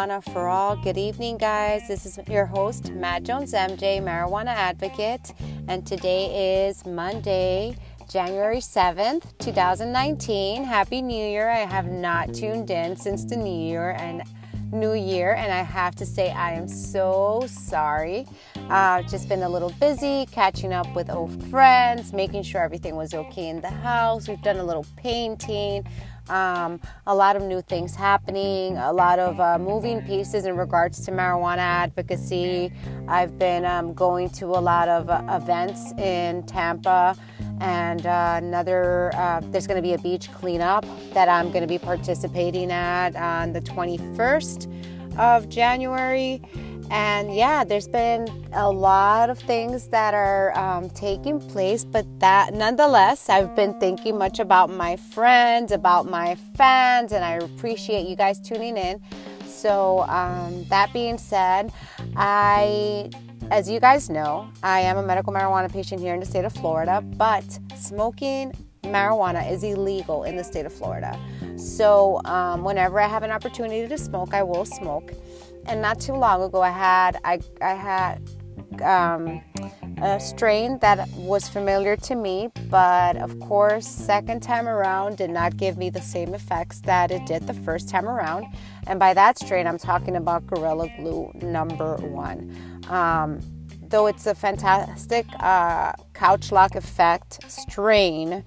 Marijuana for All. Good evening, guys. This is your host, Matt Jones MJ, Marijuana Advocate, and today is Monday, January 7th, 2019. Happy New Year. I have not tuned in since the New Year and New Year, and I have to say I am so sorry. I've uh, just been a little busy catching up with old friends, making sure everything was okay in the house. We've done a little painting. Um, a lot of new things happening, a lot of uh, moving pieces in regards to marijuana advocacy. I've been um, going to a lot of uh, events in Tampa, and uh, another, uh, there's going to be a beach cleanup that I'm going to be participating at on the 21st of January. And yeah, there's been a lot of things that are um, taking place, but that nonetheless, I've been thinking much about my friends, about my fans, and I appreciate you guys tuning in. So, um, that being said, I, as you guys know, I am a medical marijuana patient here in the state of Florida, but smoking marijuana is illegal in the state of Florida. So, um, whenever I have an opportunity to smoke, I will smoke and not too long ago, I had I I had um, a strain that was familiar to me, but of course, second time around did not give me the same effects that it did the first time around. And by that strain, I'm talking about Gorilla Glue number one. Um, though it's a fantastic uh, couch lock effect strain,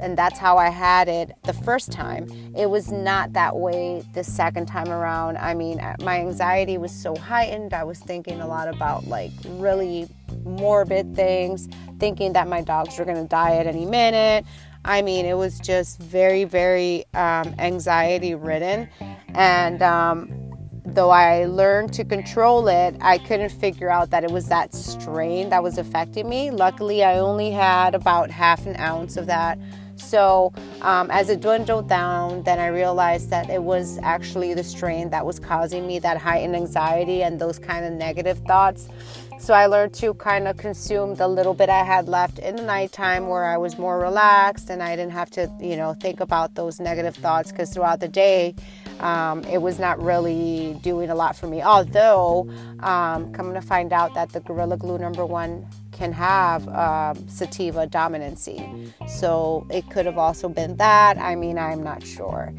and that's how I had it the first time. It was not that way the second time around. I mean, my anxiety was so heightened. I was thinking a lot about like really morbid things, thinking that my dogs were going to die at any minute. I mean, it was just very, very um, anxiety ridden. And um, though I learned to control it, I couldn't figure out that it was that strain that was affecting me. Luckily, I only had about half an ounce of that so um, as it dwindled down, then I realized that it was actually the strain that was causing me that heightened anxiety and those kind of negative thoughts. So I learned to kind of consume the little bit I had left in the nighttime where I was more relaxed and I didn't have to, you know, think about those negative thoughts because throughout the day, um, it was not really doing a lot for me. Although, um, coming to find out that the Gorilla Glue number one can have um, sativa dominancy. So it could have also been that. I mean, I'm not sure.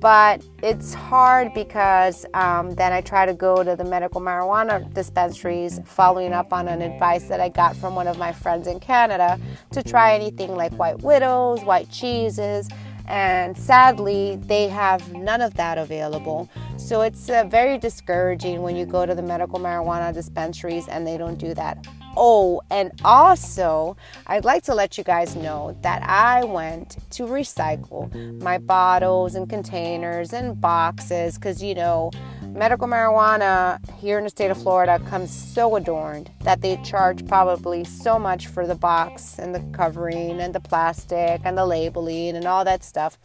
But it's hard because um, then I try to go to the medical marijuana dispensaries, following up on an advice that I got from one of my friends in Canada to try anything like white widows, white cheeses, and sadly, they have none of that available. So it's uh, very discouraging when you go to the medical marijuana dispensaries and they don't do that Oh, and also, I'd like to let you guys know that I went to recycle my bottles and containers and boxes because, you know, medical marijuana here in the state of Florida comes so adorned that they charge probably so much for the box and the covering and the plastic and the labeling and all that stuff.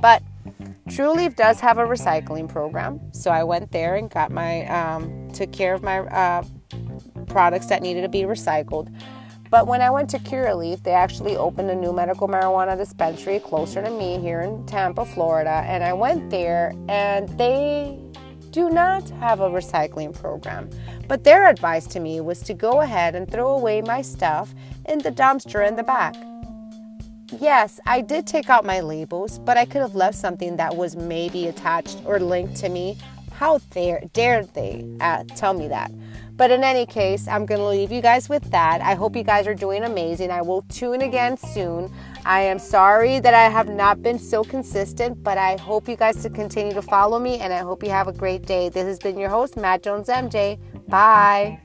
But Trulieve does have a recycling program, so I went there and got my um, took care of my uh, products that needed to be recycled. But when I went to Curaleaf, they actually opened a new medical marijuana dispensary closer to me here in Tampa, Florida. And I went there, and they do not have a recycling program. But their advice to me was to go ahead and throw away my stuff in the dumpster in the back. Yes, I did take out my labels, but I could have left something that was maybe attached or linked to me. How dare, dared they uh, tell me that? But in any case, I'm going to leave you guys with that. I hope you guys are doing amazing. I will tune again soon. I am sorry that I have not been so consistent, but I hope you guys to continue to follow me and I hope you have a great day. This has been your host, Matt Jones MJ. Bye.